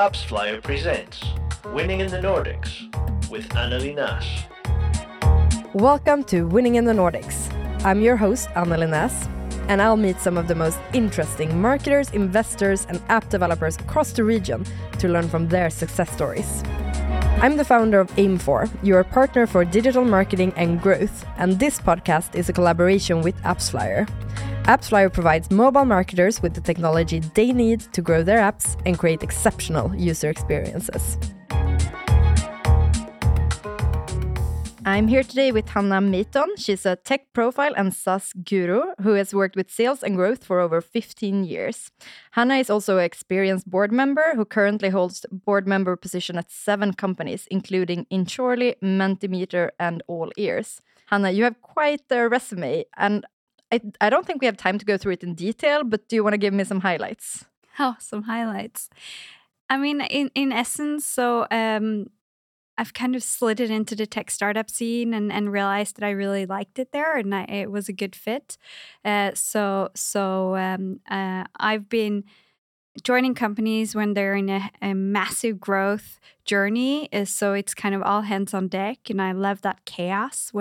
AppsFlyer presents Winning in the Nordics with Anneli Nass. Welcome to Winning in the Nordics. I'm your host, Anneli Nass, and I'll meet some of the most interesting marketers, investors, and app developers across the region to learn from their success stories. I'm the founder of Aim4, your partner for digital marketing and growth, and this podcast is a collaboration with AppsFlyer. AppsFlyer provides mobile marketers with the technology they need to grow their apps and create exceptional user experiences. I'm here today with Hannah Meiton. She's a tech profile and SaaS guru who has worked with sales and growth for over 15 years. Hannah is also an experienced board member who currently holds board member position at seven companies, including Insurely, Mentimeter, and All Ears. Hannah, you have quite a resume, and I, I don't think we have time to go through it in detail, but do you want to give me some highlights? Oh, some highlights. I mean, in, in essence, so um, I've kind of slid it into the tech startup scene and, and realized that I really liked it there and I, it was a good fit. Uh, so so um, uh, I've been joining companies when they're in a, a massive growth journey. is so it's kind of all hands on deck, and I love that chaos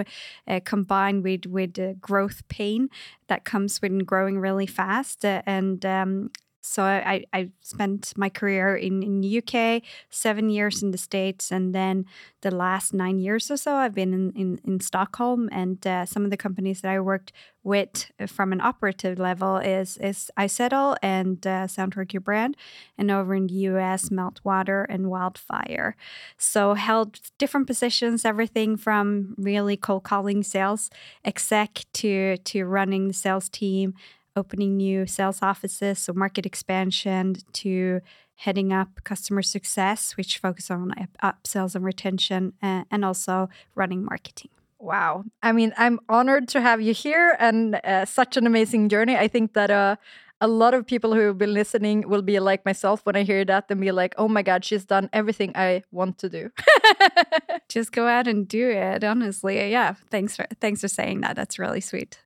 uh, combined with with growth pain that comes when growing really fast. Uh, and um, so I, I spent my career in, in the UK, seven years in the States, and then the last nine years or so I've been in, in, in Stockholm. And uh, some of the companies that I worked with uh, from an operative level is is iZettle and uh, Soundtrack Your Brand, and over in the US, Meltwater and Wildfire. So held different positions, everything from really cold calling sales exec to to running the sales team opening new sales offices, so market expansion, to heading up customer success, which focus on upsells and retention, uh, and also running marketing. Wow. I mean, I'm honored to have you here and uh, such an amazing journey. I think that uh, a lot of people who have been listening will be like myself when I hear that and be like, oh my God, she's done everything I want to do. Just go out and do it, honestly. Yeah. Thanks for thanks for saying that. That's really sweet.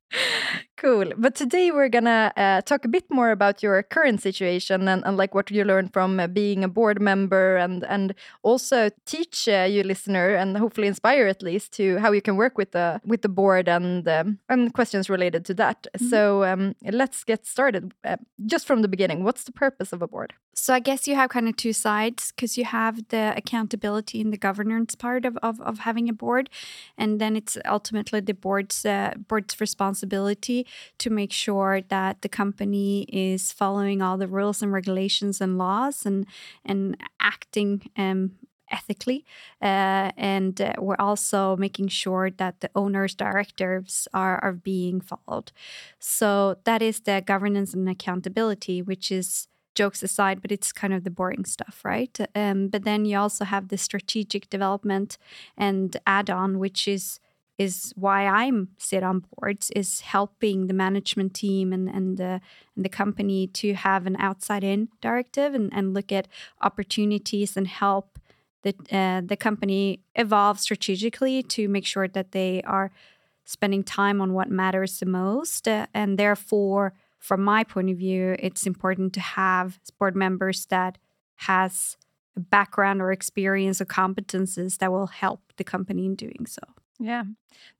Cool. But today we're gonna uh, talk a bit more about your current situation and, and like what you learned from uh, being a board member, and and also teach uh, you listener and hopefully inspire at least to how you can work with the with the board and um, and questions related to that. Mm -hmm. So um, let's get started. Uh, just from the beginning, what's the purpose of a board? So I guess you have kind of two sides because you have the accountability and the governance part of, of, of having a board, and then it's ultimately the board's uh, board's responsibility to make sure that the company is following all the rules and regulations and laws and and acting um, ethically. Uh, and uh, we're also making sure that the owners directives are, are being followed. So that is the governance and accountability which is jokes aside but it's kind of the boring stuff right? Um, but then you also have the strategic development and add-on which is is why I'm sit on boards is helping the management team and and the and the company to have an outside in directive and, and look at opportunities and help the uh, the company evolve strategically to make sure that they are spending time on what matters the most. Uh, and therefore from my point of view it's important to have board members that has a background or experience or competences that will help the company in doing so yeah,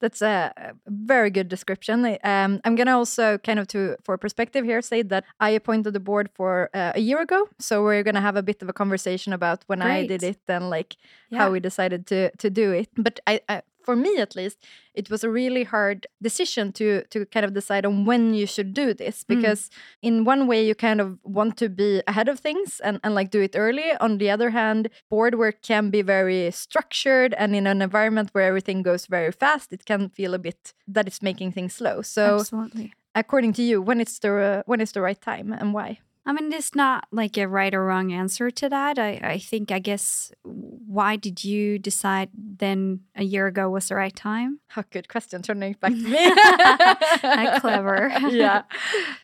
that's a very good description. Um, I'm gonna also kind of to for perspective here say that I appointed the board for uh, a year ago, so we're gonna have a bit of a conversation about when Great. I did it and like yeah. how we decided to to do it. But I, I for me at least, it was a really hard decision to to kind of decide on when you should do this mm. because mm. in one way you kind of want to be ahead of things and, and like do it early. On the other hand, board work can be very structured and in an environment where everything goes very fast, it can feel a bit that it's making things slow. So Absolutely. according to you, when is the uh, when is the right time and why? I mean, there's not like a right or wrong answer to that. I, I think, I guess, why did you decide then a year ago was the right time? Oh, good question. Turning it back to me. clever. yeah.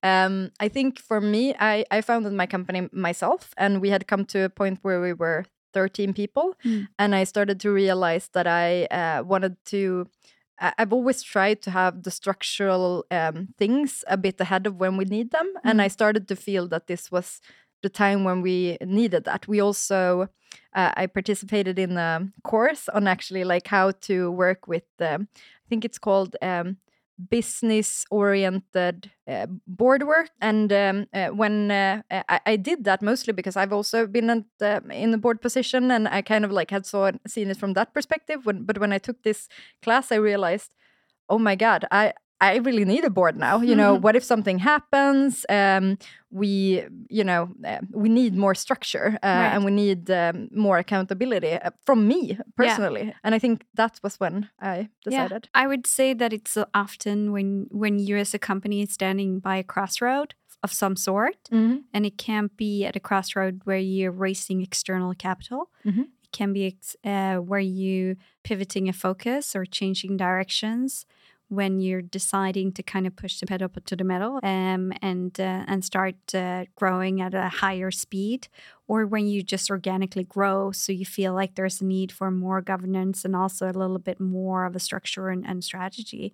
Um, I think for me, I, I founded my company myself, and we had come to a point where we were 13 people. Mm. And I started to realize that I uh, wanted to I've always tried to have the structural um, things a bit ahead of when we need them, mm. and I started to feel that this was the time when we needed that. We also uh, I participated in a course on actually like how to work with. Um, I think it's called um, business oriented uh, board work. And um, uh, when uh, I, I, did that mostly because i've also been at, uh, in the board position and i kind of like had saw seen it from that perspective. When, but when i took this class i realized oh my god i I really need a board now. You know, what if something happens? Um, we, you know, uh, we need more structure uh, right. and we need um, more accountability uh, from me personally. Yeah. And I think that was when I decided. Yeah. I would say that it's often when when you as a company is standing by a crossroad of some sort, mm -hmm. and it can't be at a crossroad where you're raising external capital. Mm -hmm. It can be uh, where you pivoting a focus or changing directions when you're deciding to kind of push the pedal to the metal um, and uh, and start uh, growing at a higher speed, or when you just organically grow, so you feel like there's a need for more governance and also a little bit more of a structure and, and strategy.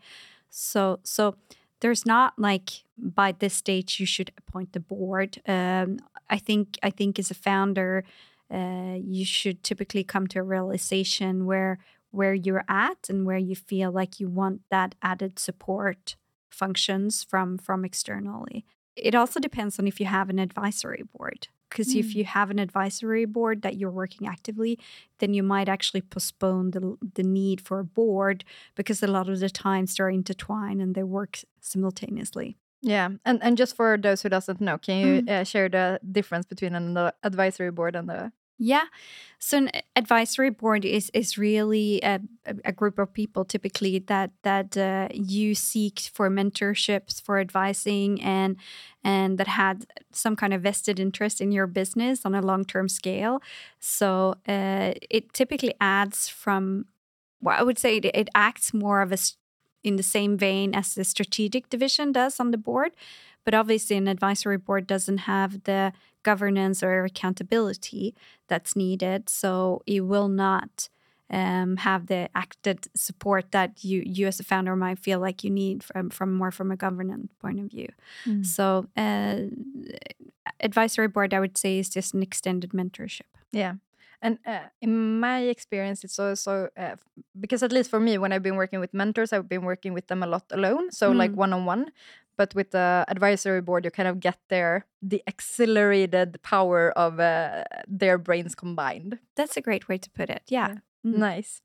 So so there's not like by this stage you should appoint the board. Um, I think I think as a founder. Uh, you should typically come to a realization where where you're at and where you feel like you want that added support functions from from externally it also depends on if you have an advisory board because mm. if you have an advisory board that you're working actively then you might actually postpone the, the need for a board because a lot of the times they're intertwined and they work simultaneously yeah and and just for those who doesn't know can you mm. uh, share the difference between an advisory board and the yeah. So an advisory board is is really a, a group of people typically that that uh, you seek for mentorships, for advising, and and that had some kind of vested interest in your business on a long term scale. So uh, it typically adds from, well, I would say it, it acts more of a in the same vein as the strategic division does on the board, but obviously an advisory board doesn't have the governance or accountability that's needed. So it will not um, have the acted support that you you as a founder might feel like you need from from more from a governance point of view. Mm. So uh, advisory board, I would say, is just an extended mentorship. Yeah. And uh, in my experience, it's also uh, because at least for me, when I've been working with mentors, I've been working with them a lot alone, so mm. like one on one but with the advisory board you kind of get their the accelerated power of uh, their brains combined that's a great way to put it yeah, yeah. Mm. nice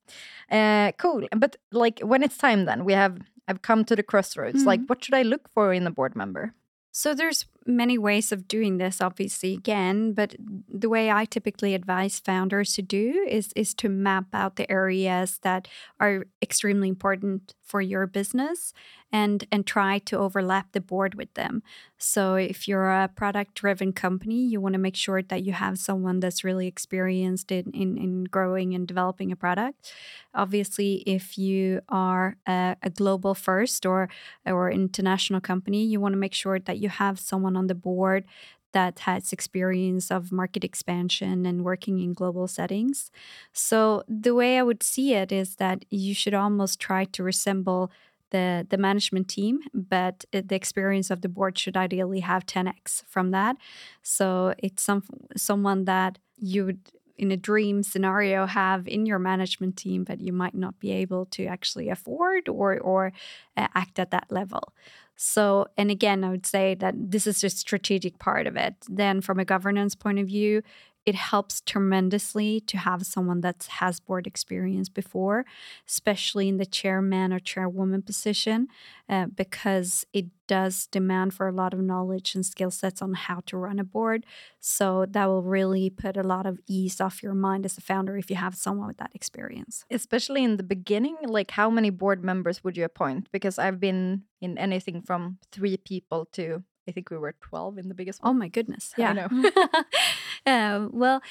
uh, cool but like when it's time then we have i've come to the crossroads mm. like what should i look for in a board member so there's many ways of doing this obviously again but the way i typically advise founders to do is is to map out the areas that are extremely important for your business and and try to overlap the board with them. So if you're a product driven company you want to make sure that you have someone that's really experienced in, in, in growing and developing a product. Obviously if you are a, a global first or or international company you want to make sure that you have someone on the board that has experience of market expansion and working in global settings. So the way I would see it is that you should almost try to resemble the the management team, but the experience of the board should ideally have 10x from that. So it's some someone that you would in a dream scenario have in your management team but you might not be able to actually afford or or uh, act at that level so and again i would say that this is a strategic part of it. Then from a governance point of view it helps tremendously to have someone that has board experience before, especially in the chairman or chairwoman position, uh, because it does demand for a lot of knowledge and skill sets on how to run a board. So that will really put a lot of ease off your mind as a founder if you have someone with that experience. Especially in the beginning, like how many board members would you appoint? Because I've been in anything from three people to I think we were 12 in the biggest one. Oh my goodness. Yeah. I know. uh, well,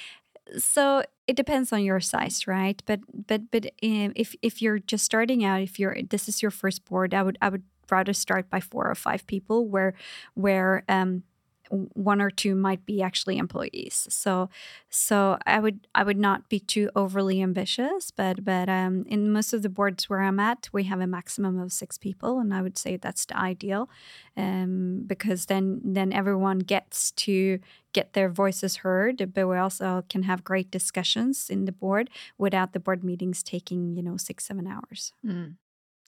so it depends on your size, right? But but but um, if if you're just starting out, if you're this is your first board, I would I would rather start by four or five people where where um one or two might be actually employees. So so I would I would not be too overly ambitious, but but um, in most of the boards where I'm at, we have a maximum of six people, and I would say that's the ideal, um, because then then everyone gets to get their voices heard, but we also can have great discussions in the board without the board meetings taking you know six seven hours. Mm.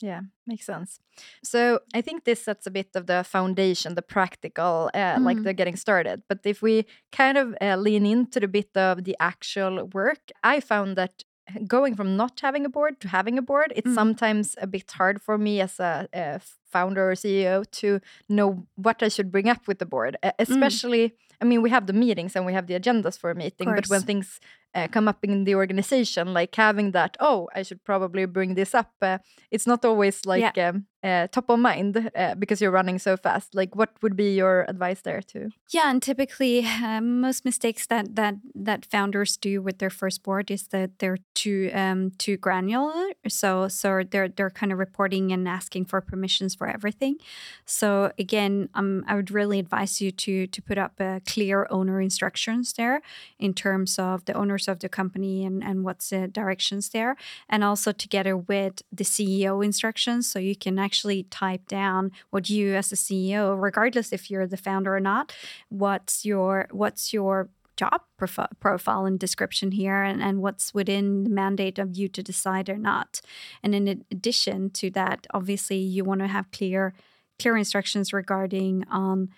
Yeah, makes sense. So I think this sets a bit of the foundation, the practical, uh, like Mhm. the getting started. But if we kind of uh, lean into the bit of the actual work, I found that going from not having a board to having a board, it's Mm. sometimes a bit hard for me as a, a founder or CEO to know what I should bring up with the board, uh, especially. I mean, we have the meetings and we have the agendas for a meeting, but when things uh, come up in the organization, like having that, oh, I should probably bring this up. Uh, it's not always like um, uh, top of mind uh, because you're running so fast. Like, what would be your advice there too? Yeah, and typically uh, most mistakes that that that founders do with their first board is that they're too um, too granular. So so they're they're kind of reporting and asking for permissions for everything. So again, um, I would really advise you to to put up uh, clear owner instructions there in terms of the owners of the company and and what's the directions there, and also together with the CEO instructions, so you can actually type down what you as a CEO, regardless if you're the founder or not, what's your what's your job profi- profile and description here and, and what's within the mandate of you to decide or not. And in addition to that obviously you want to have clear clear instructions regarding on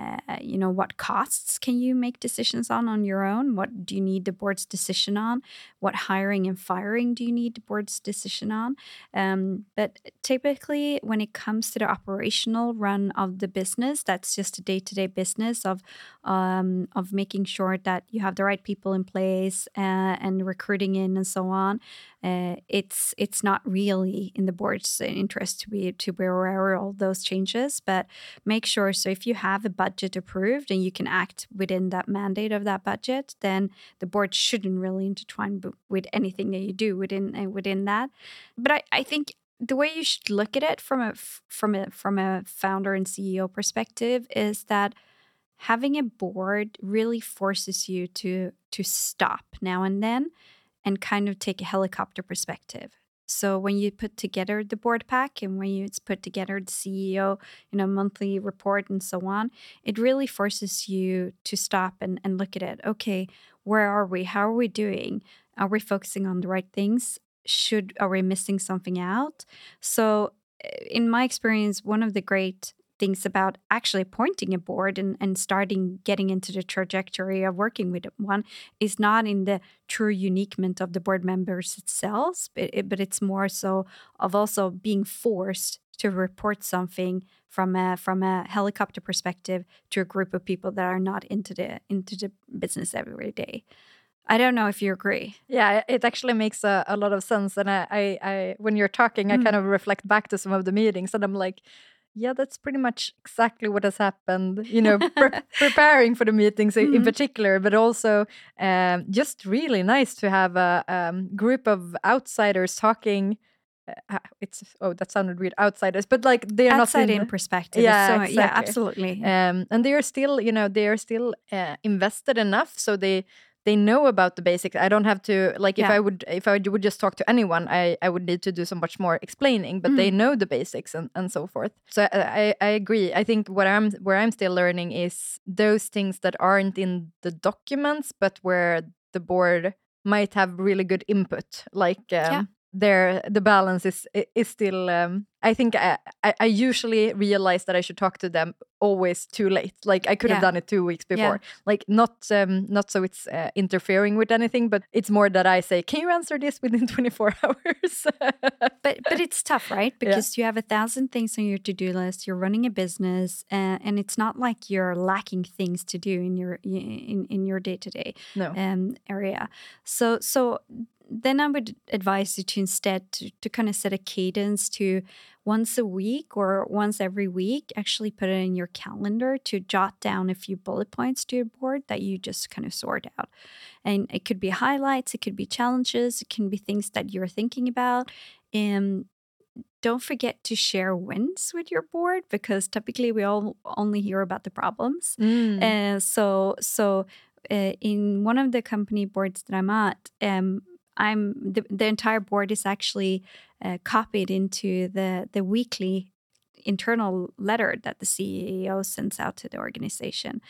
uh, you know what costs can you make decisions on on your own? What do you need the board's decision on? What hiring and firing do you need the board's decision on? Um, but typically when it comes to the operational run of the business that's just a day-to-day business of um, of making sure that you have the right people in place uh, and recruiting in and so on uh, it's it's not really in the board's interest to be to be aware of all those changes. But make sure so if you have a budget approved and you can act within that mandate of that budget then the board shouldn't really intertwine with anything that you do within uh, within that but I, I think the way you should look at it from a from a from a founder and CEO perspective is that having a board really forces you to to stop now and then and kind of take a helicopter perspective. So when you put together the board pack and when you it's put together the CEO, you know, monthly report and so on, it really forces you to stop and, and look at it. Okay, where are we? How are we doing? Are we focusing on the right things? Should are we missing something out? So eh, in my experience, one of the great things about actually appointing a board and, and starting getting into the trajectory of working with one is not in the true uniquement of the board members itself, but, it, but it's more so of also being forced to report something from a from a helicopter perspective to a group of people that are not into the into the business every day. I don't know if you agree. Yeah, it actually makes a, a lot of sense. And I, I, I, when you're talking, I Mm. kind of reflect back to some of the meetings, and I'm like, yeah, that's pretty much exactly what has happened. You know, pre- preparing for the meetings i- in particular, but also um, just really nice to have a um, group of outsiders talking. Uh, it's oh, that sounded weird. Outsiders, but like they are Outside not in in. perspective. Yeah, so, yeah, absolutely. Um, and they are still, you know, they are still uh, invested enough, so they they know about the basics. I don't have to like if Yeah. I would if I would just talk to anyone, I I would need to do so much more explaining. But they Mm. know the basics and and so forth. So I, I I agree. I think what I'm where I'm still learning is those things that aren't in the documents, but where the board might have really good input, like. Um, Yeah. There, the balance is is still. Um, I think I, I I usually realize that I should talk to them always too late. Like I could have done it two weeks Yeah. before. Like not um, not so it's uh, interfering with anything, but it's more that I say, "Can you answer this within 24 hours?" but but it's tough, right? Yeah. Because you have a thousand things on your to do list. You're running a business, uh, and it's not like you're lacking things to do in your in in your day to day no. um area. So so then I would advise you to instead to, to kind of set a cadence to once a week or once every week actually put it in your calendar to jot down a few bullet points to your board that you just kind of sort out and it could be highlights it could be challenges it can be things that you're thinking about And don't forget to share wins with your board because typically we all only hear about the problems. Mm. Uh, so so uh, in one of the company boards that I'm at, um, I'm the, the entire board is actually uh, copied into the the weekly internal letter that the CEO sends out to the organization.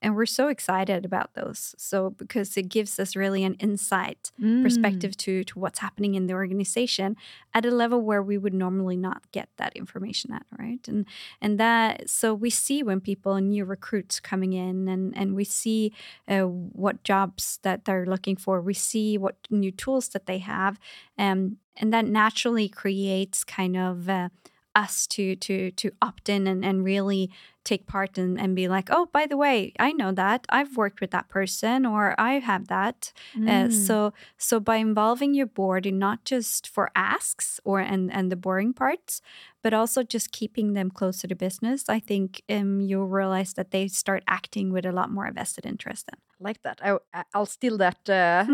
And we're so excited about those. So because it gives us really an insight Mm. perspective to to what's happening in the organization at a level where we would normally not get that information at right and and that so we see when people new recruits coming in and and we see uh, what jobs that they're looking for we see what new tools that they have um, and that naturally creates kind of uh, us to to to opt in and, and really take part and, and be like oh by the way i know that i've worked with that person or i have that uh, Mm. so so by involving your board in not just for asks or and and the boring parts, but also just keeping them closer to the business, I think um, you'll realize that they start acting with a lot more vested interest. Then. Like that. I, I'll steal that. Uh,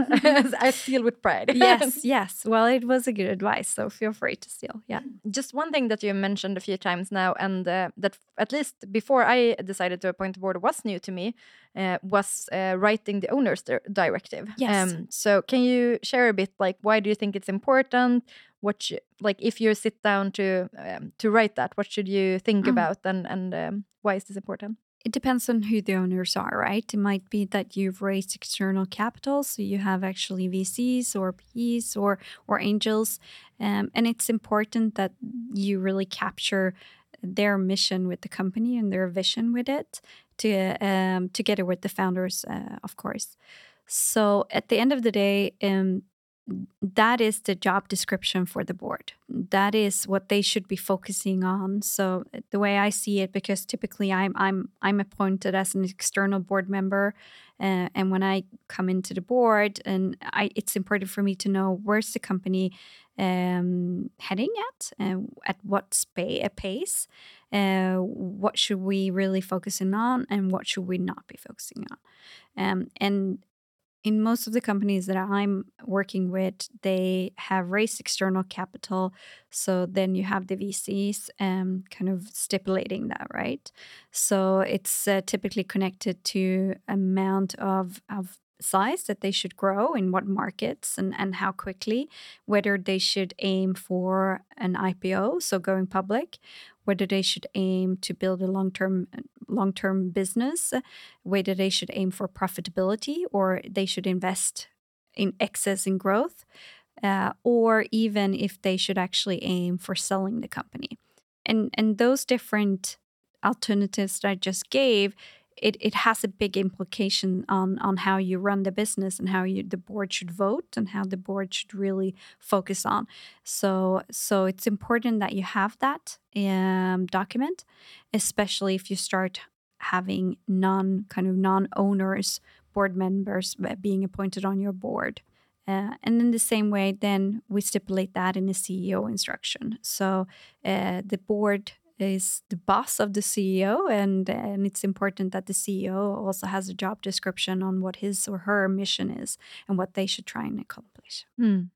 I steal with pride. yes, yes. Well, it was a good advice, so feel free to steal. Yeah. Just one thing that you mentioned a few times now, and uh, that at least before I decided to appoint a board was new to me, uh, was uh, writing the owner's dir- directive. Um, Yes. so can you share a bit, like, why do you think it's important? What, sh- like, if you sit down to um, to write that, what should you think Mm. about, and and um, why is this important? It depends on who the owners are, right? It might be that you've raised external capital, so you have actually VCs or PEs or or angels, um, and it's important that you really capture their mission with the company and their vision with it, to um, together with the founders, uh, of course. So at the end of the day, um, that is the job description for the board. That is what they should be focusing on. So the way I see it, because typically I'm I'm I'm appointed as an external board member, uh, and when I come into the board, and I it's important for me to know where's the company um, heading at, and at what spa- pace, uh, what should we really focusing on, and what should we not be focusing on, um, and in most of the companies that I'm working with, they have raised external capital. So then you have the VCs um, kind of stipulating that, right? So it's uh, typically connected to amount of, of size that they should grow in what markets and, and how quickly, whether they should aim for an IPO, so going public, whether they should aim to build a long-term long-term business, whether they should aim for profitability or they should invest in excess in growth, uh, or even if they should actually aim for selling the company. And and those different alternatives that I just gave, it, it has a big implication on on how you run the business and how you the board should vote and how the board should really focus on. So so it's important that you have that um, document, especially if you start having non kind of non owners board members being appointed on your board. Uh, and in the same way, then we stipulate that in the CEO instruction. So uh, the board is the boss of the CEO, and and it's important that the CEO also has a job description on what his or her mission is and what they should try and accomplish. Mm.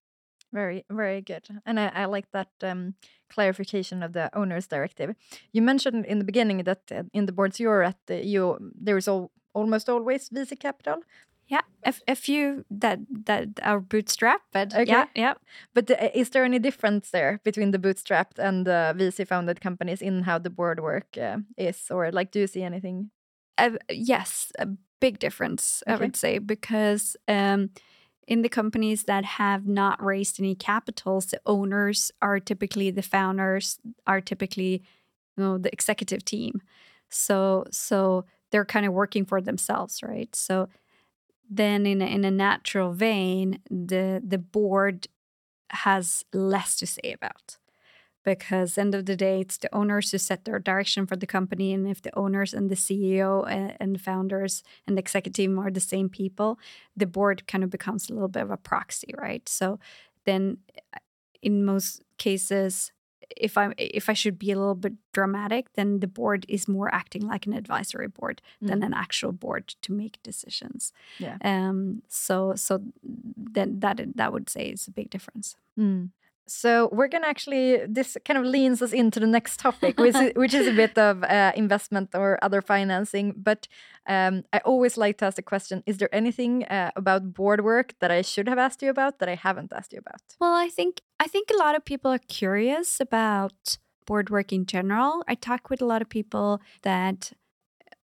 Very, very good. And I, I like that um, clarification of the owner's directive. You mentioned in the beginning that uh, in the boards you're at, uh, you there is al almost always VC capital. Yeah, a, a few that that are bootstrap, but Okay. yeah, yeah. But uh, is there any difference there between the bootstrapped and the VC founded companies in how the board work uh, is? Or like, do you see anything? Uh, yes, a big difference, I would say, because um, in the companies that have not raised any capitals, the owners are typically the founders, are typically you know the executive team. So so they're kind of working for themselves, right? So then in a, in a natural vein, the the board has less to say about. Because end of the day it's the owners who set their direction for the company and if the owners and the ceo and the founders and the executive are the same people the board kind of becomes a little bit of a proxy right? So then uh, in most cases if i if i should be a little bit dramatic then the board is more acting like an advisory board than Mm. an actual board to make decisions Yeah. um so so then that that would say is a big difference Mm. So we're gonna actually this kind of leans us into the next topic, which is, which is a bit of uh, investment or other financing. But um, I always like to ask the question: Is there anything uh, about board work that I should have asked you about that I haven't asked you about? Well, I think I think a lot of people are curious about board work in general. I talk with a lot of people that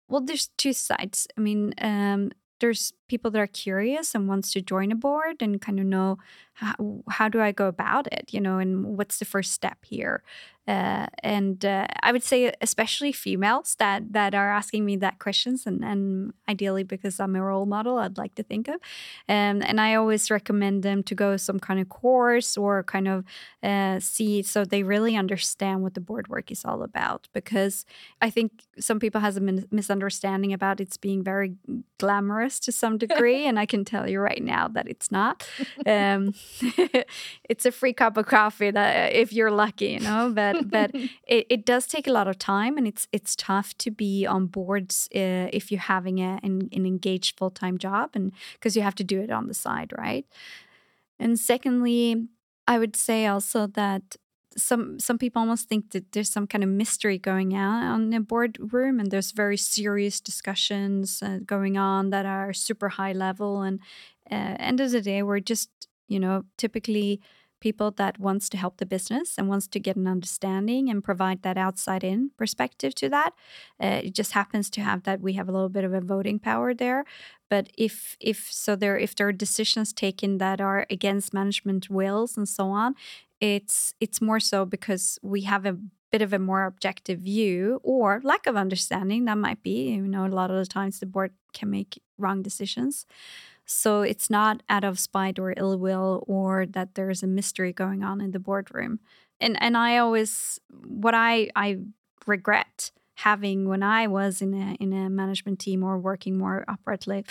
well, there's two sides. I mean, um, there's people that are curious and wants to join a board and kind of know how, how do I go about it, you know, and what's the first step here. Uh, and uh, I would say, especially females that that are asking me that questions, and, and ideally because I'm a role model, I'd like to think of. Um, and I always recommend them to go some kind of course or kind of uh, see so they really understand what the board work is all about. Because I think some people has a misunderstanding about it's being very glamorous to some degree, and I can tell you right now that it's not. Um, it's a free cup of coffee that if you're lucky, you know, but but it, it does take a lot of time and it's it's tough to be on boards uh, if you're having a, an, an engaged full-time job and because you have to do it on the side right? And secondly i would say also that some some people almost think that there's some kind of mystery going on on the boardroom and there's very serious discussions uh, going on that are super high level and uh, end of the day we're just you know typically people that wants to help the business and wants to get an understanding and provide that outside in perspective to that uh, it just happens to have that we have a little bit of a voting power there. But if if so there if there are decisions taken that are against management wills and so on it's it's more so because we have a bit of a more objective view or lack of understanding. That might be you know a lot of the times the board can make wrong decisions so it's not out of spite or ill will or that there's a mystery going on in the boardroom. And and I always what I I regret having when I was in a in a management team or working more operatively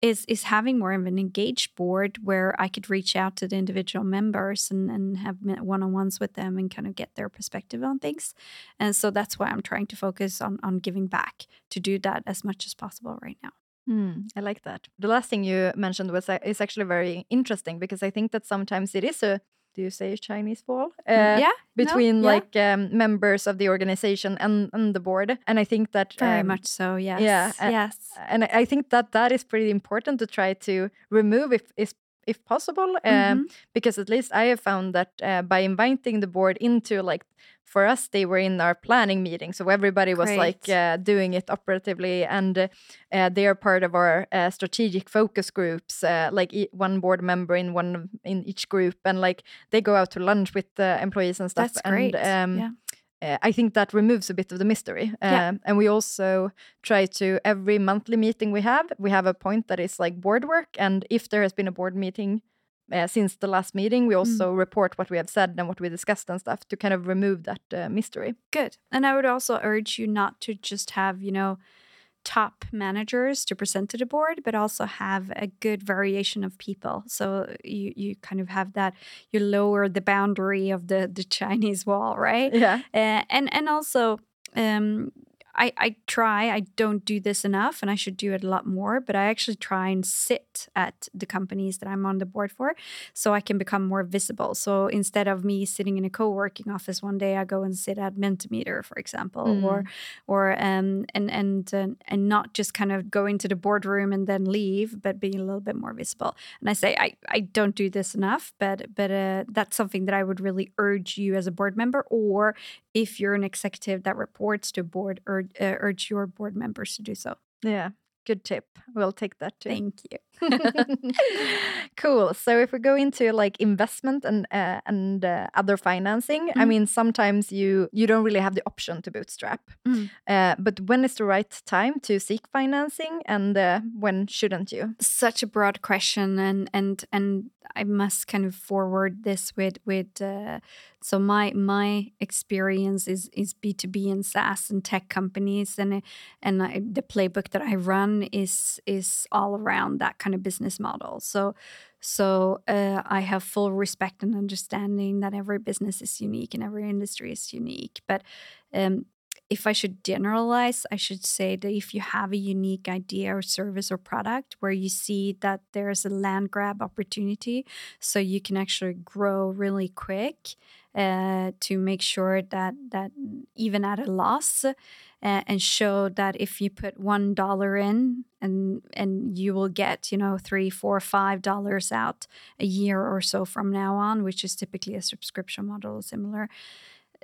is is having more of an engaged board where I could reach out to the individual members and, and have one-on-ones with them and kind of get their perspective on things. And so that's why I'm trying to focus on on giving back to do that as much as possible right now. Mm, I like that. The last thing you mentioned was uh, is actually very interesting because I think that sometimes it is a do you say Chinese wall? Uh, yeah, between no, yeah. like um, members of the organization and, and the board, and I think that very um, much so. Yes. Yeah. Yes. And I think that that is pretty important to try to remove if if, if possible, um, mm -hmm. because at least I have found that uh, by inviting the board into like for us they were in our planning meeting so everybody was Great. like uh, doing it operatively and uh, they are part of our uh, strategic focus groups uh, like e one board member in one in each group and like they go out to lunch with the employees and stuff That's and um, yeah. Uh, I think that removes a bit of the mystery. Yeah. Um, and we also try to, every monthly meeting we have, we have a point that is like board work. And if there has been a board meeting uh, since the last meeting. We mm. also mm. report what we have said and what we discussed and stuff to kind of remove that uh, mystery. Good. And I would also urge you not to just have, you know, top managers to present to the board, but also have a good variation of people. So you you kind of have that you lower the boundary of the the Chinese wall, right? Yeah. Uh, and and also um, I, I try, I don't do this enough and I should do it a lot more, but I actually try and sit at the companies that I'm on the board for so I can become more visible. So instead of me sitting in a co working office one day, I go and sit at Mentimeter, for example, mm. or, or, um, and, and, uh, and not just kind of go into the boardroom and then leave, but being a little bit more visible. And I say, I, I don't do this enough, but, but uh, that's something that I would really urge you as a board member, or if you're an executive that reports to board, or urge, uh, urge your board members to do so. Yeah, good tip. We'll take that too. Thank you. cool. So if we go into like investment and uh, and uh, other financing, mm. I mean sometimes you you don't really have the option to bootstrap. Mm. Uh, but when is the right time to seek financing, and uh, when shouldn't you? Such a broad question, and and and I must kind of forward this with with. Uh, so my my experience is is B two B and SaaS and tech companies, and and I, the playbook that I run is is all around that kind of business model. So, so uh, I have full respect and understanding that every business is unique and every industry is unique. But um, if I should generalize, I should say that if you have a unique idea or service or product where you see that there's a land grab opportunity, so you can actually grow really quick uh, to make sure that that even at a loss, uh, and show that if you put one dollar in and and you will get you know three, four, five dollars out a year or so from now on, which is typically a subscription model similar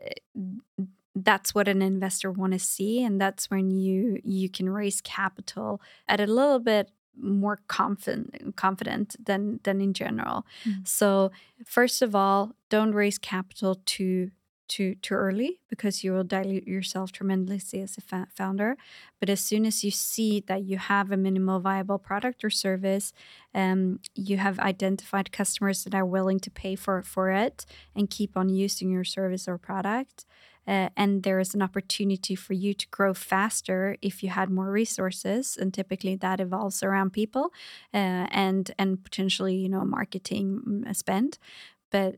uh, that's what an investor want to see and that's when you you can raise capital at a little bit more confident confident than than in general mm. so first of all don't raise capital too too too early because you will dilute yourself tremendously as a fa- founder but as soon as you see that you have a minimal viable product or service um, you have identified customers that are willing to pay for for it and keep on using your service or product uh, and there is an opportunity for you to grow faster if you had more resources and typically that evolves around people uh, and and potentially you know marketing mm, spend but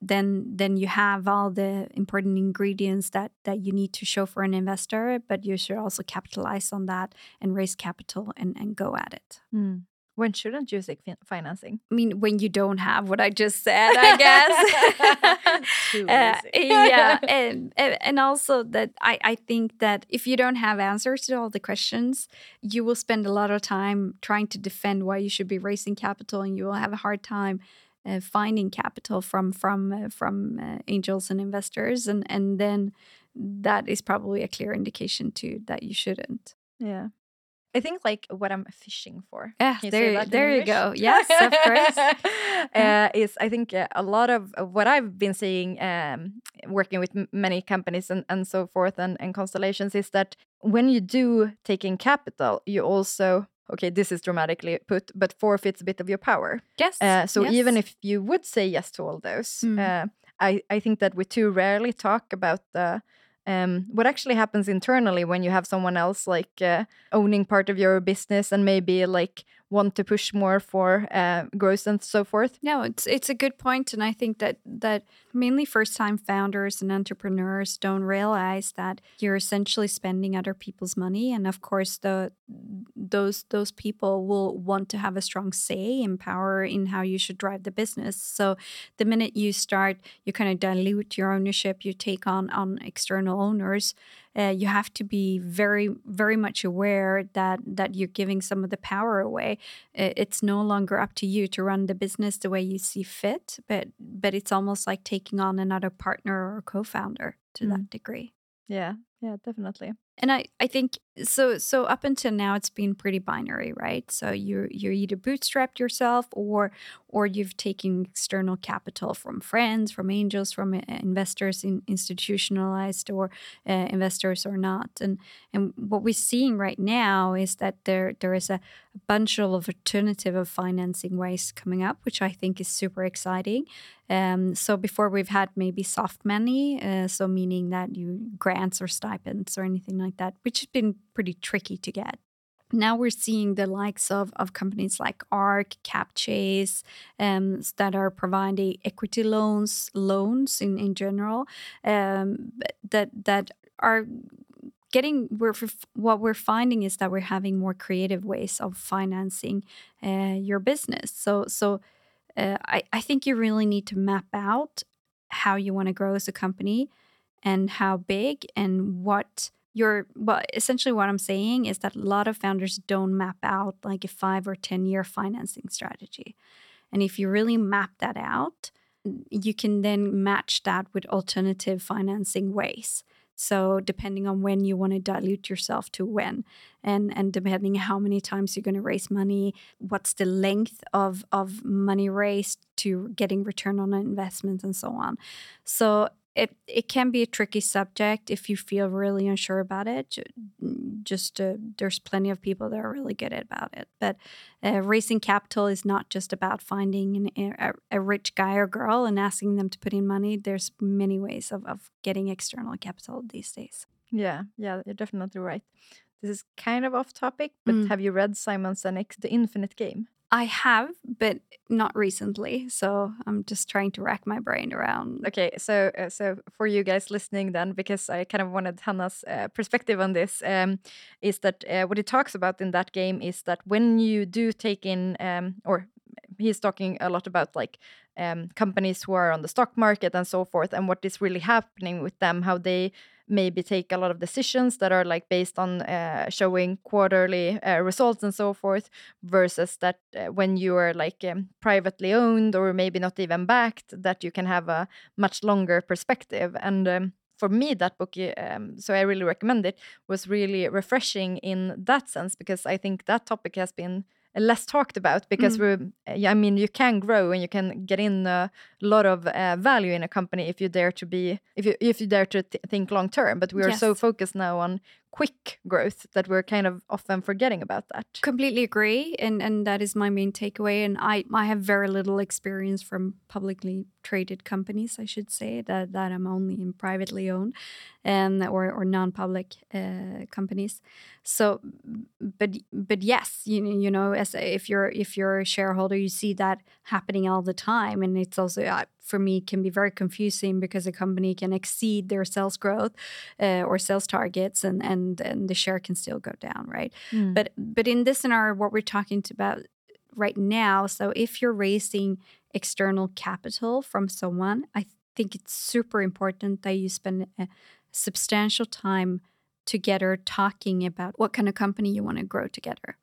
then then you have all the important ingredients that that you need to show for an investor but you should also capitalize on that and raise capital and and go at it mm. When shouldn't you seek financing? I mean, when you don't have what I just said, I guess. Too uh, yeah, and and also that I I think that if you don't have answers to all the questions, you will spend a lot of time trying to defend why you should be raising capital, and you will have a hard time uh, finding capital from from uh, from uh, angels and investors, and and then that is probably a clear indication too that you shouldn't. Yeah. I think like what I'm fishing for. Yeah, there, there you go. Yes, of course. uh, is I think uh, a lot of what I've been seeing, um, working with many companies and, and so forth, and, and constellations, is that when you do take in capital, you also okay, this is dramatically put, but forfeits a bit of your power. Yes. Uh, so yes. even if you would say yes to all those, mm. uh, I, I think that we too rarely talk about the um, what actually happens internally when you have someone else like uh, owning part of your business and maybe like want to push more for uh, growth and so forth. No, it's it's a good point, and I think that that mainly first time founders and entrepreneurs don't realize that you're essentially spending other people's money, and of course the those those people will want to have a strong say and power in how you should drive the business. So the minute you start, you kind of dilute your ownership, you take on on external owners uh, you have to be very very much aware that that you're giving some of the power away it's no longer up to you to run the business the way you see fit but but it's almost like taking on another partner or co-founder to mm. that degree yeah yeah definitely. And I, I think so so up until now it's been pretty binary right? So you're you're either bootstrapped yourself or or you've taken external capital from friends from angels from uh, investors in institutionalized or uh, investors or not. And and what we're seeing right now is that there there is a, a bunch of alternative of financing ways coming up which i think is super exciting. Um, so before we've had maybe soft money uh, so meaning that you grants or stipends or anything like that, which has been pretty tricky to get. Now we're seeing the likes of, of companies like ARC, CapChase, um, that are providing equity loans, loans in, in general, um, that that are getting we're what we're finding is that we're having more creative ways of financing uh, your business. So so uh, I I think you really need to map out how you want to grow as a company and how big and what you're well essentially what i'm saying is that a lot of founders don't map out like a five or ten year financing strategy. And if you really map that out you can then match that with alternative financing ways. So depending on when you want to dilute yourself to when and and depending how many times you're going to raise money what's the length of of money raised to getting return on investment and so on. So it it can be a tricky subject if you feel really unsure about it. Just uh, there's plenty of people that are really good about it. But uh, raising capital is not just about finding an, a, a, rich guy or girl and asking them to put in money. There's many ways of, of getting external capital these days. Yeah, yeah, you're definitely right. This is kind of off topic, but mm. have you read Simon Sinek's The Infinite Game? I have, but not recently. So I'm just trying to rack my brain around. Okay, so uh, so for you guys listening, then, because I kind of wanted Hannah's uh, perspective on this, um, is that uh, what he talks about in that game is that when you do take in, um, or he's talking a lot about like um, companies who are on the stock market and so forth, and what is really happening with them, how they maybe take a lot of decisions that are like based on uh, showing quarterly uh, results and so forth versus that uh, when you are like um, privately owned or maybe not even backed that you can have a much longer perspective and um, for me that book um, so i really recommend it was really refreshing in that sense because i think that topic has been less talked about because mm. we I mean you can grow and you can get in a lot of uh, value in a company if you dare to be if you if you dare to th think long term but we are yes. so focused now on quick growth that we're kind of often forgetting about that. Completely agree, and and that is my main takeaway. And I I have very little experience from publicly traded companies, I should say that that I'm only in privately owned, and or or non-public uh, companies. So, but but yes, you you know, as if you're if you're a shareholder, you see that happening all the time, and it's also uh, for me can be very confusing because a company can exceed their sales growth uh, or sales targets and and and the share can still go down right mm. but but in this scenario what we're talking about right now so if you're raising external capital from someone i think it's super important that you spend a substantial time together talking about what kind of company you want to grow together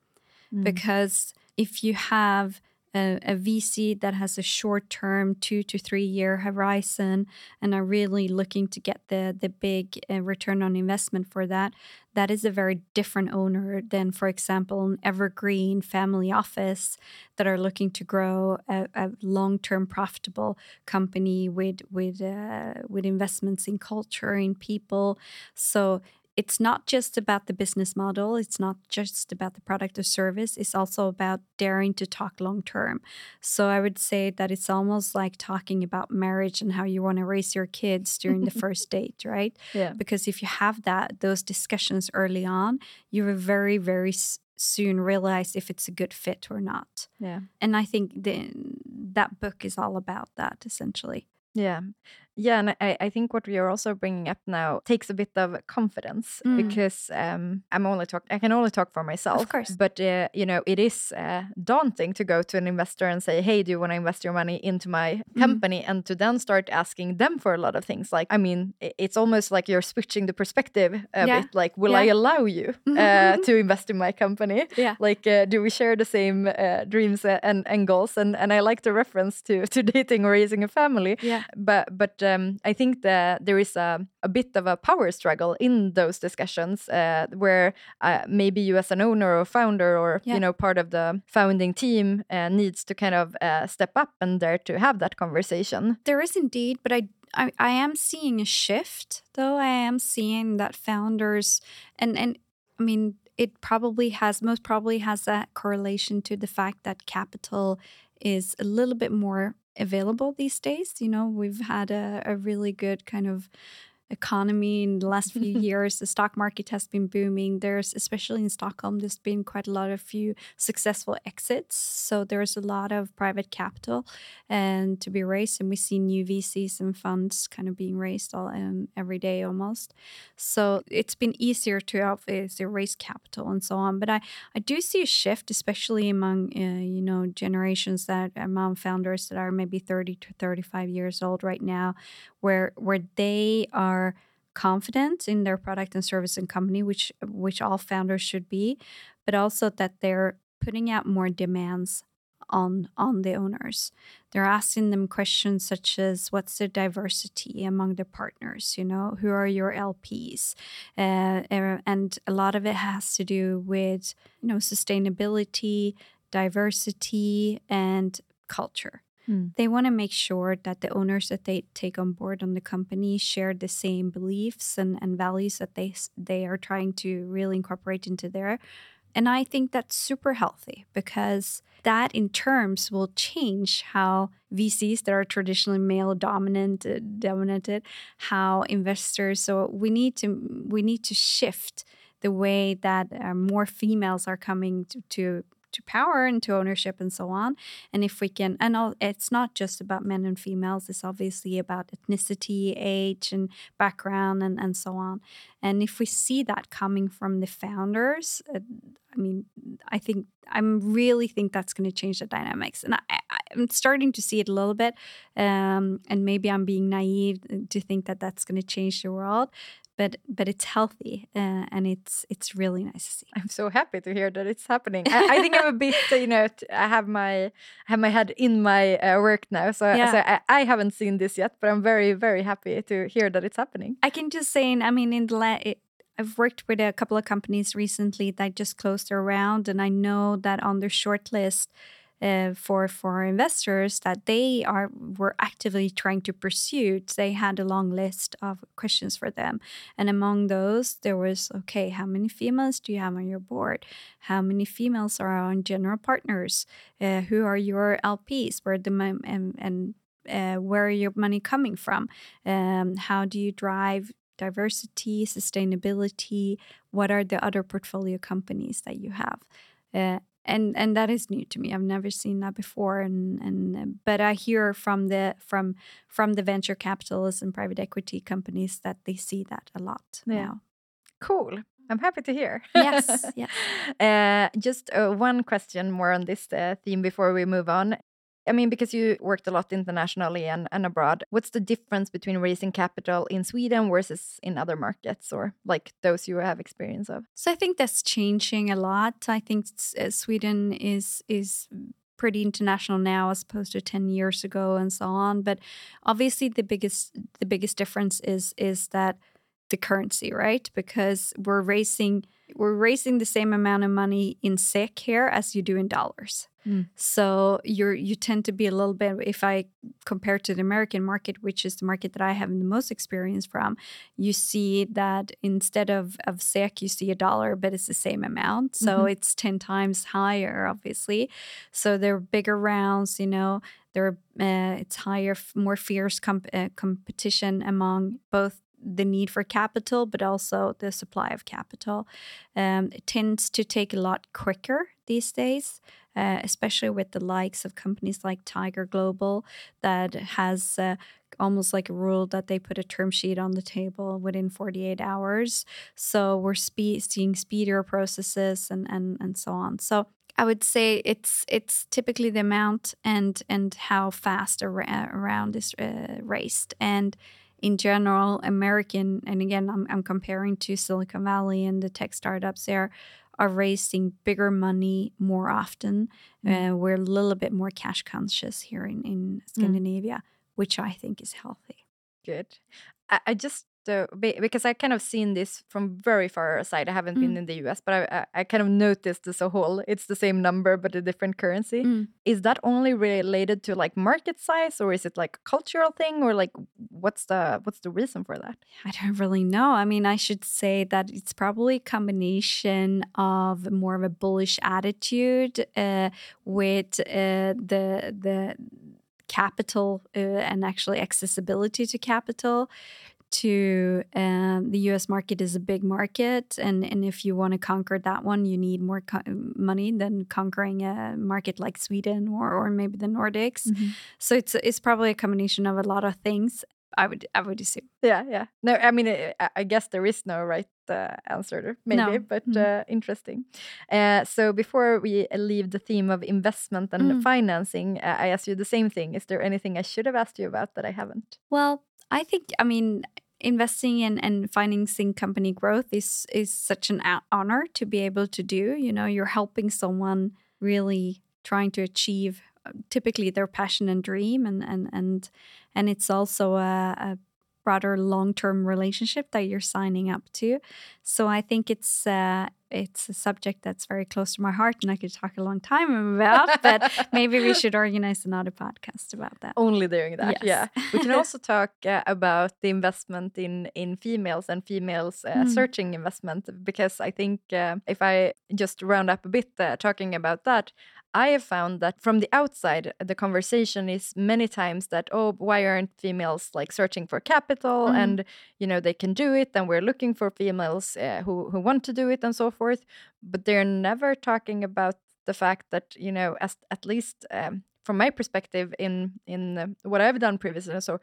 mm. because if you have a, a VC that has a short term, two to three year horizon, and are really looking to get the, the big uh, return on investment for that, that is a very different owner than, for example, an evergreen family office that are looking to grow a, a long term profitable company with with uh, with investments in culture in people. So it's not just about the business model, it's not just about the product or service, it's also about daring to talk long term. So I would say that it's almost like talking about marriage and how you want to raise your kids during the first date, right? Yeah. Because if you have that those discussions early on, you will very very soon realize if it's a good fit or not. Yeah. And I think the, that book is all about that essentially. Yeah. Yeah, and I, I think what we are also bringing up now takes a bit of confidence mm. because um, I'm only talk I can only talk for myself. Of course, but uh, you know it is uh, daunting to go to an investor and say, "Hey, do you want to invest your money into my mm. company?" Mm. and to then start asking them for a lot of things. Like, I mean, it's almost like you're switching the perspective a yeah. bit. Like, will yeah. I allow you uh, to invest in my company? Yeah. Like, uh, do we share the same uh, dreams and, and goals? And and I like the reference to to dating or raising a family. Yeah. But but um, I think that there is a, a bit of a power struggle in those discussions uh, where uh, maybe you as an owner or founder or yeah. you know part of the founding team uh, needs to kind of uh, step up and dare to have that conversation. There is indeed, but I I, I am seeing a shift though. I am seeing that founders and and I mean it probably has most probably has that correlation to the fact that capital is a little bit more available these days. You know, we've had a, a really good kind of economy in the last few years. The stock market has been booming. There's, especially in Stockholm, there's been quite a lot of few successful exits. So there's a lot of private capital and to be raised, and we see new VCs and funds kind of being raised all um, every day almost. So it's been easier to obviously raise capital and so on. But I, I do see a shift, especially among uh, you know generations that among founders that are maybe 30 to 35 years old right now, where where they are confident in their product and service and company, which which all founders should be, but also that they're putting out more demands on on the owners. They're asking them questions such as what's the diversity among the partners, you know, who are your LPs? Uh, and a lot of it has to do with, you know, sustainability, diversity and culture. Mm. They want to make sure that the owners that they take on board on the company share the same beliefs and, and values that they they are trying to really incorporate into there. And I think that's super healthy because that in terms will change how VCs that are traditionally male dominant uh, dominated, how investors. So we need to we need to shift the way that uh, more females are coming to, to to power and to ownership and so on. And if we can, and all, it's not just about men and females, it's obviously about ethnicity, age, and background, and, and so on. And if we see that coming from the founders, uh, I mean, I think I really think that's going to change the dynamics, and I, am starting to see it a little bit. Um, and maybe I'm being naive to think that that's going to change the world, but but it's healthy uh, and it's it's really nice to see. I'm so happy to hear that it's happening. I, I think I'm a bit, you know, I have my I have my head in my uh, work now, so, yeah. so I, I, haven't seen this yet, but I'm very very happy to hear that it's happening. I can just say, I mean, in the la- I've worked with a couple of companies recently that just closed their round, and I know that on their short list uh, for for investors that they are were actively trying to pursue. They had a long list of questions for them, and among those there was okay, how many females do you have on your board? How many females are on general partners? Uh, who are your LPs? Where the and, and uh, where are your money coming from? Um, how do you drive diversity, sustainability? What are the other portfolio companies that you have? Uh, and and that is new to me. I've never seen that before. And and but I hear from the from from the venture capitalists and private equity companies that they see that a lot yeah. now. Cool. I'm happy to hear. Yes. yes. uh, just uh, one question more on this uh, theme before we move on. I mean, because you worked a lot internationally and, and abroad, what's the difference between raising capital in Sweden versus in other markets or like those you have experience of? So I think that's changing a lot. I think uh, Sweden is is pretty international now as opposed to 10 years ago and so on but obviously the biggest the biggest difference is is that the currency right because we're raising we're raising the same amount of money in SEK here as you do in dollars Mm. So you're you tend to be a little bit if I compare to the American market, which is the market that I have the most experience from, you see that instead of of SEK, you see a dollar, but it's the same amount. So mm-hmm. it's ten times higher, obviously. So there are bigger rounds, you know. There, uh, it's higher, more fierce comp- uh, competition among both the need for capital, but also the supply of capital. Um, it tends to take a lot quicker these days uh, especially with the likes of companies like Tiger Global that has uh, almost like a rule that they put a term sheet on the table within 48 hours. So we're spe- seeing speedier processes and, and, and so on. So I would say it's it's typically the amount and and how fast a, ra- round is uh, raced and in general American and again I'm, I'm comparing to Silicon Valley and the tech startups there are raising bigger money more often. Mm. Uh, we're a little bit more cash conscious here in, in mm. Scandinavia, mm. which I think is healthy. Good. I, I just so because I kind of seen this from very far aside. I haven't mm. been in the US, but I, I, kind of noticed as a whole, it's the same number but a different currency. Mm. Is that only related to like market size, or is it like a cultural thing, or like what's the what's the reason for that? I don't really know. I mean, I should say that it's probably a combination of more of a bullish attitude uh, with uh, the the capital uh, and actually accessibility to capital to um, the US market is a big market. And, and if you want to conquer that one, you need more co- money than conquering a market like Sweden or, or maybe the Nordics. Mm-hmm. So it's, it's probably a combination of a lot of things. I would I would assume. Yeah, yeah. No, I mean, I, I guess there is no right uh, answer, maybe, no. but mm. uh, interesting. Uh, so before we leave the theme of investment and mm. financing, uh, I asked you the same thing. Is there anything I should have asked you about that I haven't? Well, I think I mean investing in and financing company growth is is such an honor to be able to do. You know, you're helping someone really trying to achieve uh, typically their passion and dream, and and and and it's also a, a broader long-term relationship that you're signing up to. So I think it's uh, it's a subject that's very close to my heart, and I could talk a long time about. but maybe we should organize another podcast about that. Only doing that, yes. yeah. We can also talk uh, about the investment in in females and females uh, mm. searching investment because I think uh, if I just round up a bit uh, talking about that, I have found that from the outside, the conversation is many times that, oh, why aren't females like searching for capital mm. and, you know, they can do it and we're looking for females uh, who, who want to do it and so forth. But they're never talking about the fact that you know as at least um, from my perspective in in uh, what I've done previously so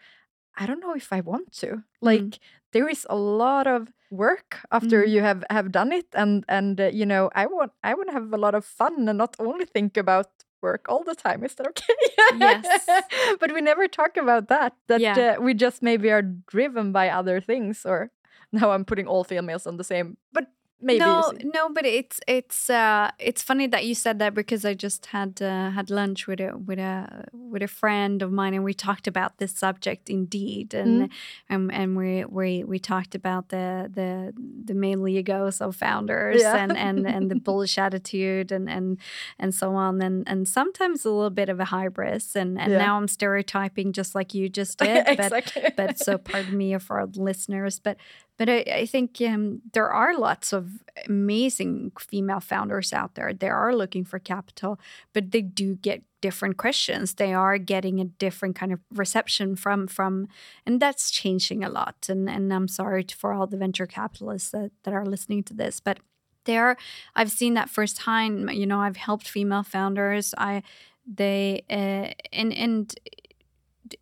I don't know if I want to like there is a lot of work after Mm. you have have done it and and uh, you know I want I want to have a lot of fun and not only think about work all the time is that okay Yes. but we never talk about that that Yeah. uh, we just maybe are driven by other things or now I'm putting all females on the same but maybe no, no, but it's it's uh it's funny that you said that because I just had uh, had lunch with a with a with a friend of mine and we talked about this subject indeed and and, and we we we talked about the the the male egos of founders Yeah. and and and the bullish attitude and and and so on and and sometimes a little bit of a hybris and and Yeah. now I'm stereotyping just like you just did but but so pardon me for our listeners but but I, I think um, there are lots of amazing female founders out there. They are looking for capital but they do get different questions. They are getting a different kind of reception from from and that's changing a lot. And and i'm sorry for all the venture capitalists that, that are listening to this but there i've seen that firsthand. You know i've helped female founders. I they uh, and and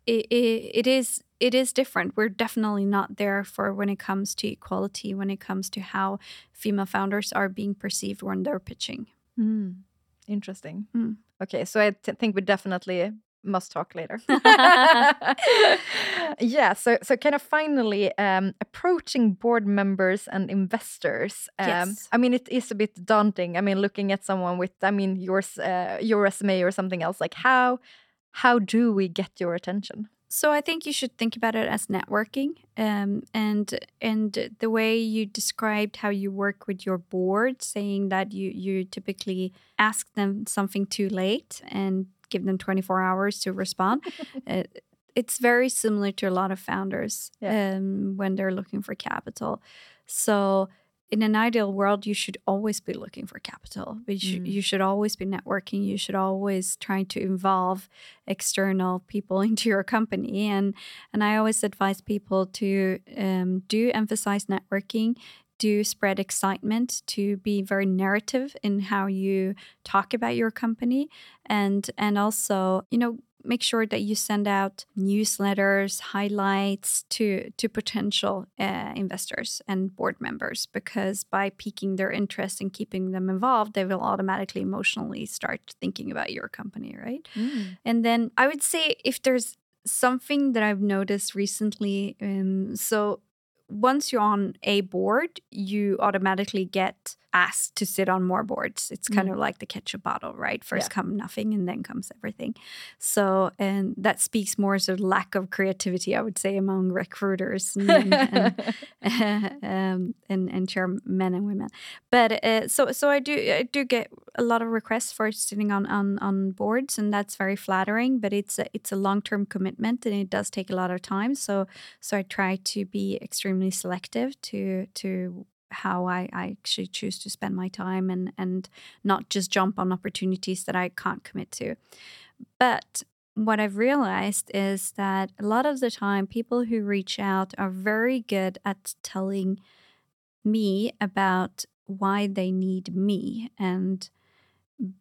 it, it, it is it is different. We're definitely not there for when it comes to equality, when it comes to how female founders are being perceived when they're pitching. Mm, interesting. Mm. Okay, so I think we definitely must talk later. yeah, so so kind of finally um, approaching board members and investors. Um, Yes. I mean, it is a bit daunting. I mean, looking at someone with, I mean, yours, uh, your resume or something else. Like, how how do we get your attention? So I think you should think about it as networking, um, and and the way you described how you work with your board, saying that you you typically ask them something too late and give them 24 hours to respond. uh, it's very similar to a lot of founders Yeah. um, when they're looking for capital. So in an ideal world, you should always be looking for capital. You, should, Mm. you should always be networking. You should always try to involve external people into your company. And and I always advise people to um, do emphasize networking. Do spread excitement to be very narrative in how you talk about your company, and and also you know make sure that you send out newsletters, highlights to to potential uh, investors and board members because by piquing their interest and keeping them involved, they will automatically emotionally start thinking about your company, right? And then I would say if there's something that I've noticed recently, um, so once you're on a board, you automatically get asked to sit on more boards. It's kind Mm. of like the ketchup bottle, right? First Yeah. come nothing and then comes everything. So, and that speaks more as a lack of creativity, I would say, among recruiters and, and, um, and, and chairmen and women. But uh, so so I do I do get a lot of requests for sitting on on, on boards, and that's very flattering. But it's a, it's a long term commitment, and it does take a lot of time. So so I try to be extremely selective to to how I, I actually choose to spend my time and and not just jump on opportunities that I can't commit to. But what I've realized is that a lot of the time people who reach out are very good at telling me about why they need me and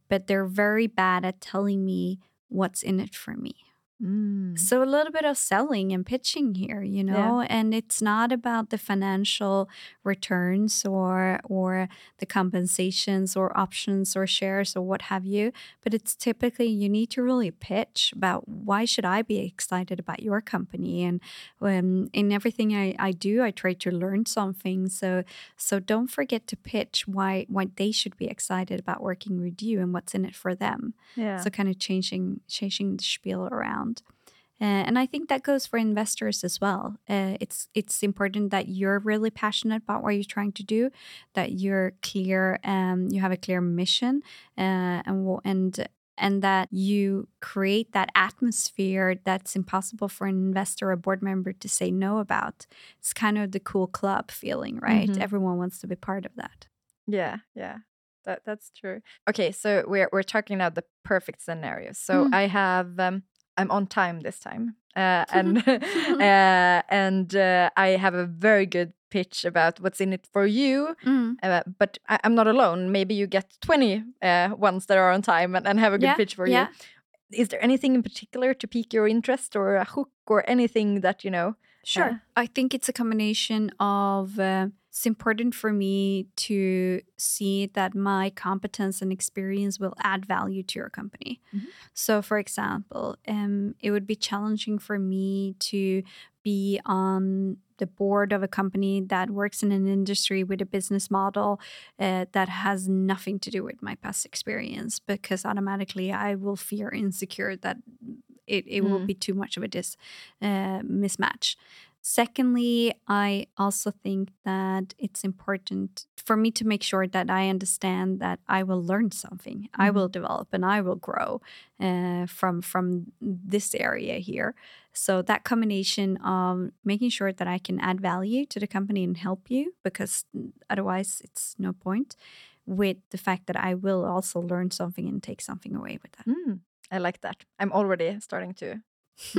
but they're very bad at telling me what's in it for me. Mm. So a little bit of selling and pitching here, you know, and it's not about the financial returns or or the compensations or options or shares or what have you, but it's typically you need to really pitch about why should I be excited about your company and um, in everything I, I do, I try to learn something. So so don't forget to pitch why why they should be excited about working with you and what's in it for them. Yeah. So kind of changing changing the spiel around. Uh, and I think that goes for investors as well. Uh, it's it's important that you're really passionate about what you're trying to do, that you're clear, um, you have a clear mission, uh, and and and that you create that atmosphere that's impossible for an investor or board member to say no about. It's kind of the cool club feeling, right? Mhm. Everyone wants to be part of that. Yeah, yeah. That that's true. Okay, so we're we're talking now the perfect scenario. So Mm. I have um I'm on time this time. Uh, and uh, and uh, I have a very good pitch about what's in it for you. Mm. Uh, but I, I'm not alone. Maybe you get 20 uh, ones that are on time and, and have a good Yeah, pitch for yeah. you. Is there anything in particular to pique your interest or a hook or anything that, you know? Sure. Uh, I think it's a combination of uh, it's important for me to see that my competence and experience will add value to your company. Mhm. So, for example, um, it would be challenging for me to be on the board of a company that works in an industry with a business model uh, that has nothing to do with my past experience because automatically I will fear insecure that it, it will Mm. be too much of a dis, uh, mismatch. Secondly, I also think that it's important for me to make sure that I understand that I will learn something, I Mhm. will develop, and I will grow uh, from from this area here. So that combination of making sure that I can add value to the company and help you, because otherwise it's no point. With the fact that I will also learn something and take something away with that. Mm, I like that. I'm already starting to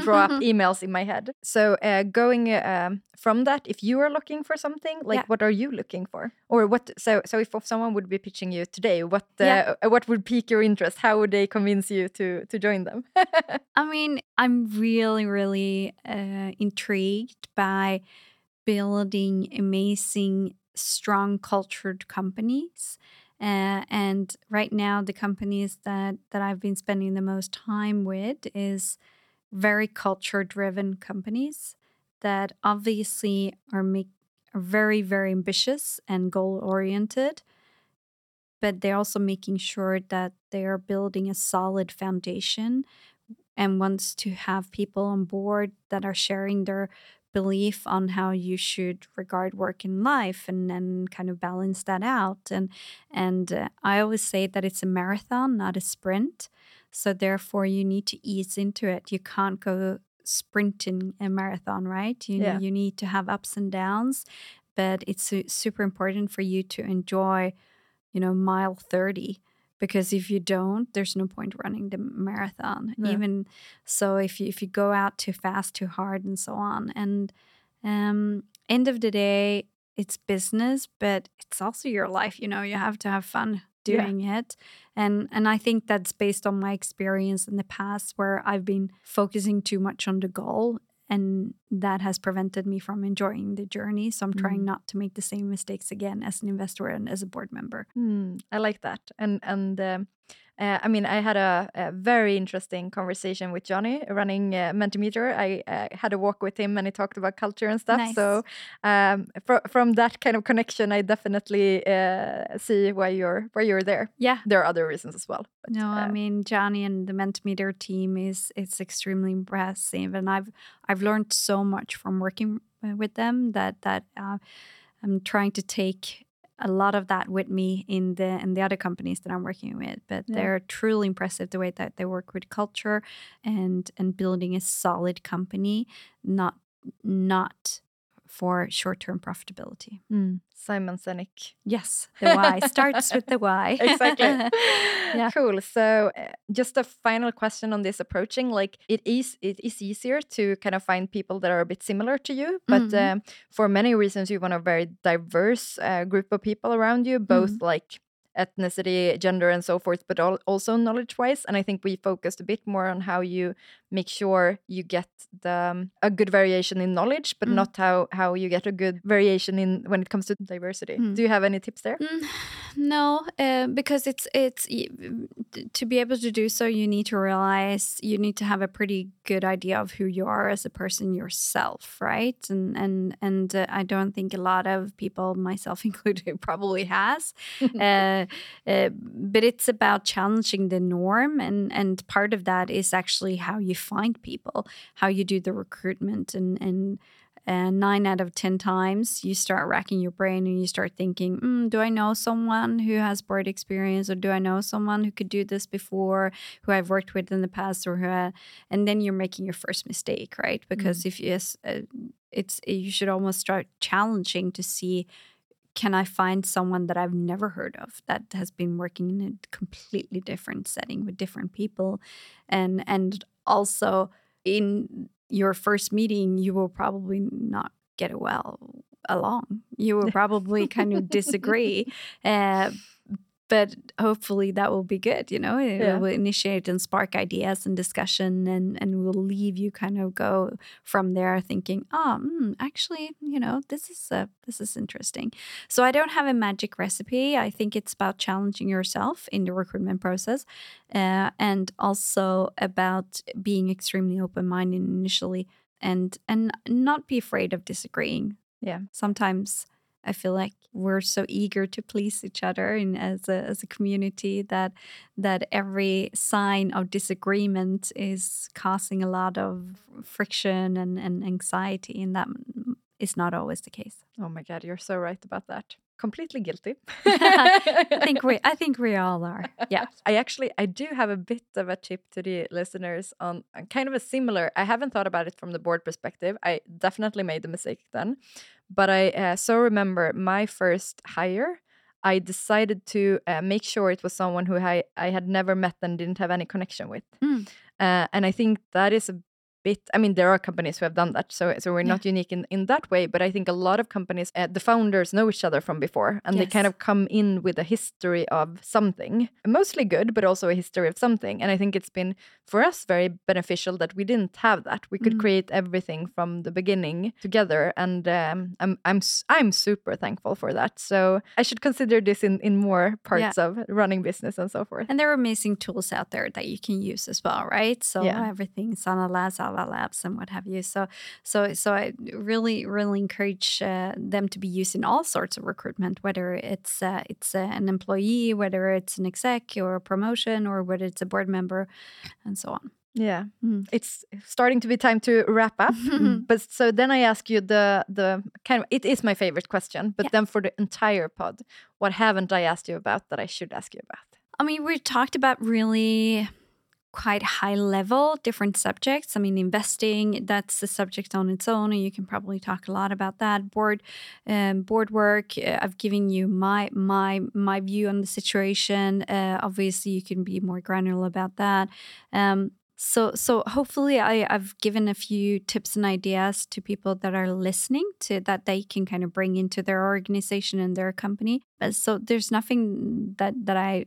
draw up emails in my head. So, uh, going um, from that, if you are looking for something, like Yeah. what are you looking for, or what? So, so if someone would be pitching you today, what uh, Yeah. uh, what would pique your interest? How would they convince you to to join them? I mean, I'm really, really uh, intrigued by building amazing, strong, cultured companies. Uh, and right now, the companies that that I've been spending the most time with is very culture-driven companies that obviously are make are very, very ambitious and goal-oriented but they're also making sure that they are building a solid foundation and wants to have people on board that are sharing their belief on how you should regard work and life and then kind of balance that out. And and uh, i always say that it's a marathon not a sprint so therefore you need to ease into it. You can't go sprinting a marathon right? You Yeah. you need to have ups and downs but it's su- super important for you to enjoy you know mile 30 because if you don't there's no point running the marathon. No. even so if you if you go out too fast too hard and so on. And um end of the day it's business but it's also your life you know? You have to have fun Yeah. doing it and and i think that's based on my experience in the past where i've been focusing too much on the goal and that has prevented me from enjoying the journey so i'm trying Mm. not to make the same mistakes again as an investor and as a board member Hmm, I like that. And and um, uh, I mean, I had a, a very interesting conversation with Johnny running uh, Mentimeter. I uh, had a walk with him, and he talked about culture and stuff. Nice. So um, fro- from that kind of connection, I definitely uh, see why you're why you're there. yeah There are other reasons as well. But, No, I uh, mean Johnny and the Mentimeter team is it's extremely impressive, and I've I've learned so much from working uh, with them that that uh, I'm trying to take a lot of that with me in the in the other companies that I'm working with. But Yeah. they're truly impressive the way that they work with culture and and building a solid company, not not for short term profitability. mm, Simon Sinek. Yes, the why starts with the why. exactly. Yeah. Cool. So, uh, just a final question on this approaching. Like, it is it is easier to kind of find people that are a bit similar to you, but Mhm. um, for many reasons, you want a very diverse uh, group of people around you, both Mm-hmm. like ethnicity, gender, and so forth, but al- also knowledge wise. And I think we focused a bit more on how you make sure you get the um, a good variation in knowledge, but Mm. not how how you get a good variation in when it comes to diversity. Mm. Do you have any tips there? Mm, no, uh, because it's it's to be able to do so, you need to realize you need to have a pretty good idea of who you are as a person yourself, right? And and and uh, I don't think a lot of people, myself included, probably has. uh, but it's about challenging the norm, and and part of that is actually how you find people, how you do the recruitment, and and and nine out of 10 times you start racking your brain and you start thinking, mm, do I know someone who has board experience or do I know someone who could do this before, who I've worked with in the past or who, I, and then you're making your first mistake, right? Because if yes, uh, it's, you should almost start challenging to see, can I find someone that I've never heard of that has been working in a completely different setting with different people and, and also in your first meeting, you will probably not get well along. You will probably kind of disagree. Uh, but hopefully that will be good you know it Yeah. will initiate and spark ideas and discussion and and will leave you kind of go from there thinking oh mm, actually you know this is uh, this is interesting so i don't have a magic recipe i think it's about challenging yourself in the recruitment process uh, and also about being extremely open-minded initially and and not be afraid of disagreeing Yeah. sometimes I feel like we're so eager to please each other and as a as a community that that every sign of disagreement is causing a lot of friction and, and anxiety and that is not always the case. Oh my god, you're so right about that. Completely guilty. I think we I think we all are. Yeah. I actually I do have a bit of a tip to the listeners on on kind of a similar. I haven't thought about it from the board perspective. I definitely made the mistake then, but I uh, so remember my first hire. I decided to uh, make sure it was someone who I I had never met and didn't have any connection with, Mm. uh, and I think that is a bit. I mean, there are companies who have done that, so so we're Yeah. not unique in in that way. But I think a lot of companies, uh, the founders know each other from before, and they kind of come in with a history of something, mostly good, but also a history of something. And I think it's been for us very beneficial that we didn't have that. We could Mm. create everything from the beginning together, and um, I'm I'm I'm super thankful for that. So I should consider this in in more parts of running business and so forth. And there are amazing tools out there that you can use as well, right? So Yeah. everything Sana Labs, Alva Labs, and what have you. So, so, so I really, really encourage uh, them to be used in all sorts of recruitment, whether it's uh, it's uh, an employee, whether it's an exec or a promotion, or whether it's a board member, and so on. Yeah, Mm. it's starting to be time to wrap up. but so then I ask you the the kind of it is my favorite question. But Yeah. then for the entire pod, what haven't I asked you about that I should ask you about? I mean, we talked about really quite high level different subjects. I mean, investing that's a subject on its own, and you can probably talk a lot about that. Board, um, board work. Uh, I've given you my my my view on the situation. Uh, obviously, you can be more granular about that. Um, so, so hopefully, I, I've given a few tips and ideas to people that are listening to that they can kind of bring into their organization and their company. But so there's nothing that that I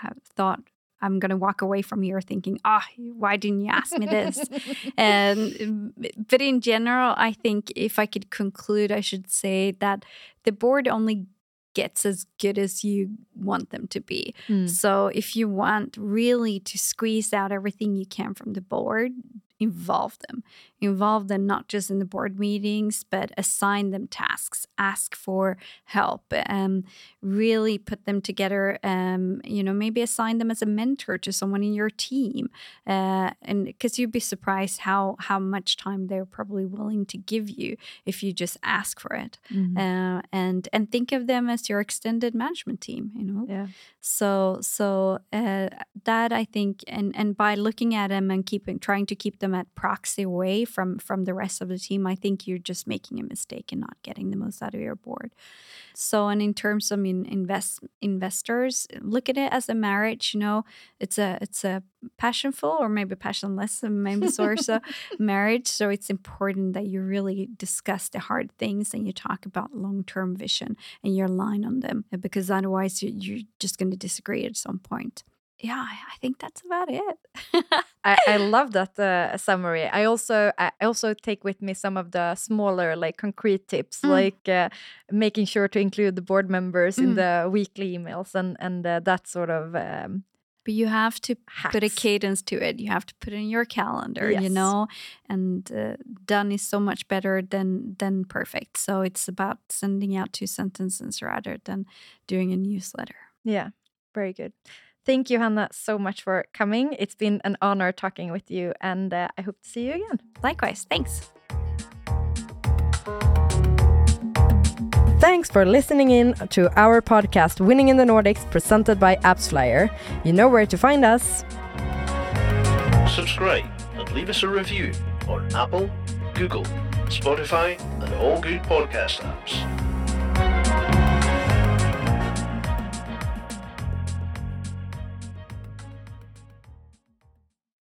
have thought I'm going to walk away from here thinking, ah, why didn't you ask me this? and but in general, I think if I could conclude, I should say that the board only gets as good as you want them to be. Mm. So if you want really to squeeze out everything you can from the board, involve them. Involve them not just in the board meetings, but assign them tasks, ask for help, um, really put them together. Um, you know, maybe assign them as a mentor to someone in your team, uh, and because you'd be surprised how how much time they're probably willing to give you if you just ask for it, Mhm. uh, and and think of them as your extended management team. You know, yeah. so so uh, that I think, and and by looking at them and keeping trying to keep them at proxy away from from the rest of the team, I think you're just making a mistake and not getting the most out of your board. So and in terms of invest investors, look at it as a marriage. You know, it's a it's a passionful or maybe passionless, maybe so or so marriage. So it's important that you really discuss the hard things and you talk about long term vision and you align on them because otherwise you, you're just going to disagree at some point. Yeah, I think that's about it. I, I love that uh, summary. I also I also take with me some of the smaller, like concrete tips, Mm. like uh, making sure to include the board members in Mm. the weekly emails and and uh, that sort of um, but you have to put a cadence to it. You have to put it in your calendar, you know, and uh, done is so much better than than perfect. So it's about sending out two sentences rather than doing a newsletter. Yeah, very good. Thank you, Hannah, so much for coming. It's been an honor talking with you, and uh, I hope to see you again. Likewise, thanks. Thanks for listening in to our podcast, Winning in the Nordics, presented by AppsFlyer. You know where to find us. Subscribe and leave us a review on Apple, Google, Spotify, and all good podcast apps.